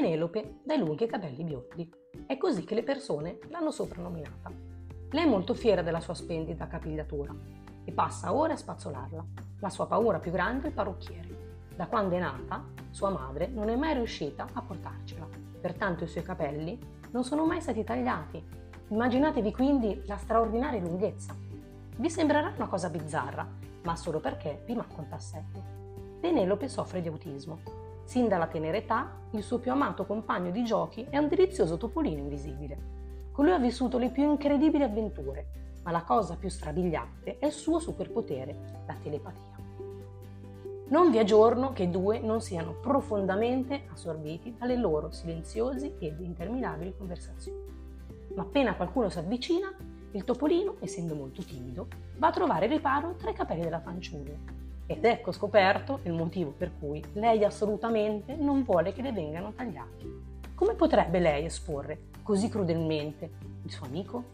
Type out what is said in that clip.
miope dai lunghi capelli biondi. È così che le persone l'hanno soprannominata. Lei è molto fiera della sua splendida capigliatura e passa ore a spazzolarla. La sua paura più grande è il parrucchiere. Da quando è nata, sua madre non è mai riuscita a portarcela. Pertanto i suoi capelli non sono mai stati tagliati. Immaginatevi quindi la straordinaria lunghezza. Vi sembrerà una cosa bizzarra, ma solo perché vi manca un tassello. Penelope soffre di autismo. Sin dalla tenera età, il suo più amato compagno di giochi è un delizioso topolino invisibile. Con lui ha vissuto le più incredibili avventure, ma la cosa più strabiliante è il suo superpotere, la telepatia. Non vi è giorno che due non siano profondamente assorbiti dalle loro silenziose ed interminabili conversazioni. Ma appena qualcuno si avvicina, il topolino, essendo molto timido, va a trovare riparo tra i capelli della fanciulla. Ed ecco scoperto il motivo per cui lei assolutamente non vuole che le vengano tagliati. Come potrebbe lei esporre così crudelmente il suo amico?